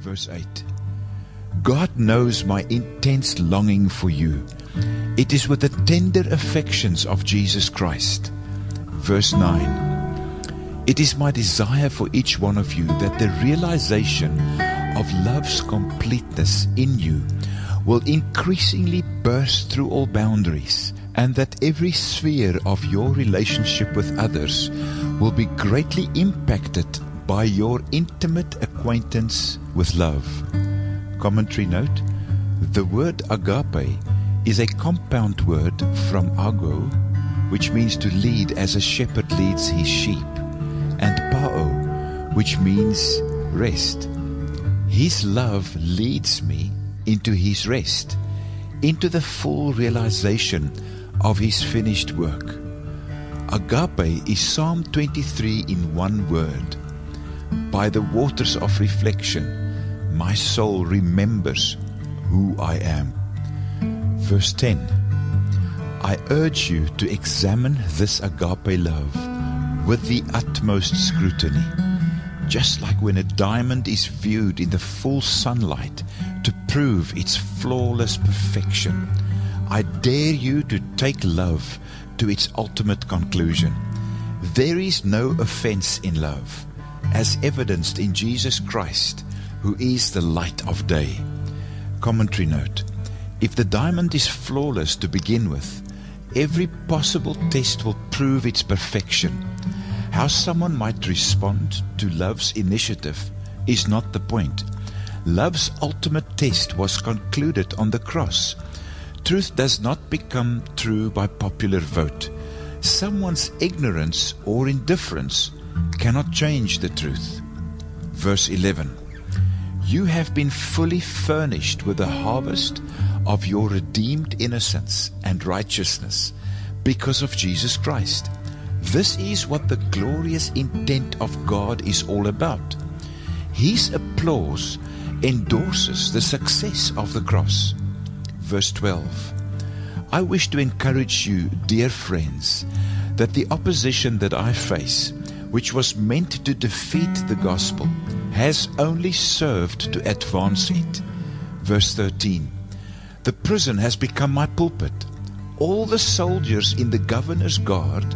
Verse 8 God knows my intense longing for you. It is with the tender affections of Jesus Christ. Verse 9 It is my desire for each one of you that the realization of love's completeness in you will increasingly burst through all boundaries, and that every sphere of your relationship with others will be greatly impacted by your intimate acquaintance with love. Commentary note The word agape is a compound word from ago, which means to lead as a shepherd leads his sheep, and pao, which means rest. His love leads me into his rest, into the full realization of his finished work. Agape is Psalm 23 in one word. By the waters of reflection, my soul remembers who I am. Verse 10 I urge you to examine this agape love with the utmost scrutiny, just like when a diamond is viewed in the full sunlight to prove its flawless perfection. I dare you to take love to its ultimate conclusion. There is no offense in love, as evidenced in Jesus Christ, who is the light of day. Commentary note If the diamond is flawless to begin with, every possible test will prove its perfection. How someone might respond to love's initiative is not the point. Love's ultimate test was concluded on the cross. Truth does not become true by popular vote. Someone's ignorance or indifference cannot change the truth. Verse 11 You have been fully furnished with the harvest of your redeemed innocence and righteousness because of Jesus Christ. This is what the glorious intent of God is all about. His applause endorses the success of the cross. Verse 12 I wish to encourage you, dear friends, that the opposition that I face, which was meant to defeat the gospel, has only served to advance it. Verse 13 The prison has become my pulpit. All the soldiers in the governor's guard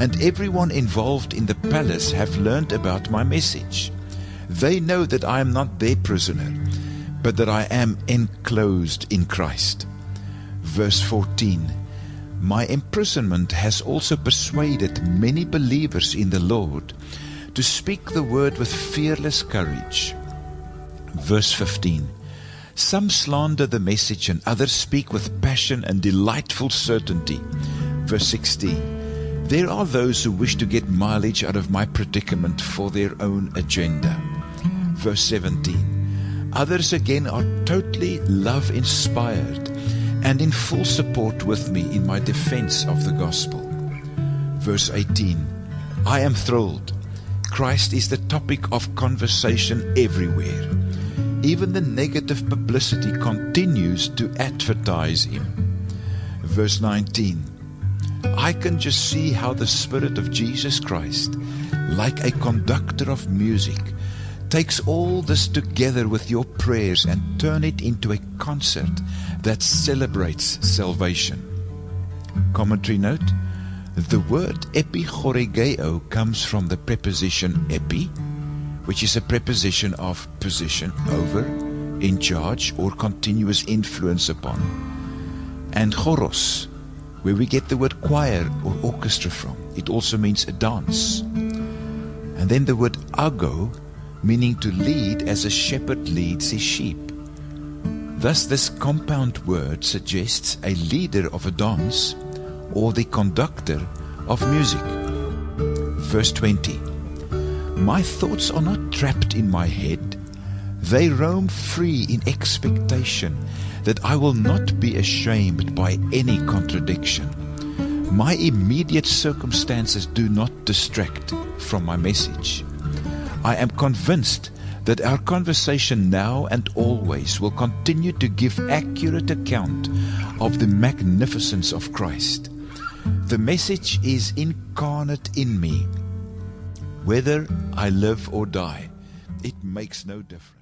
and everyone involved in the palace have learned about my message. They know that I am not their prisoner, but that I am enclosed in Christ. Verse 14 My imprisonment has also persuaded many believers in the Lord to speak the word with fearless courage. Verse 15 Some slander the message and others speak with passion and delightful certainty. Verse 16 There are those who wish to get mileage out of my predicament for their own agenda verse 17. Others again are totally love inspired and in full support with me in my defense of the gospel. Verse 18. I am thrilled. Christ is the topic of conversation everywhere. Even the negative publicity continues to advertise him. Verse 19. I can just see how the Spirit of Jesus Christ, like a conductor of music, takes all this together with your prayers and turn it into a concert that celebrates salvation. Commentary note The word epichorigeo comes from the preposition epi, which is a preposition of position over, in charge, or continuous influence upon, and choros, where we get the word choir or orchestra from. It also means a dance. And then the word ago meaning to lead as a shepherd leads his sheep. Thus, this compound word suggests a leader of a dance or the conductor of music. Verse 20 My thoughts are not trapped in my head, they roam free in expectation that I will not be ashamed by any contradiction. My immediate circumstances do not distract from my message. I am convinced that our conversation now and always will continue to give accurate account of the magnificence of Christ. The message is incarnate in me. Whether I live or die, it makes no difference.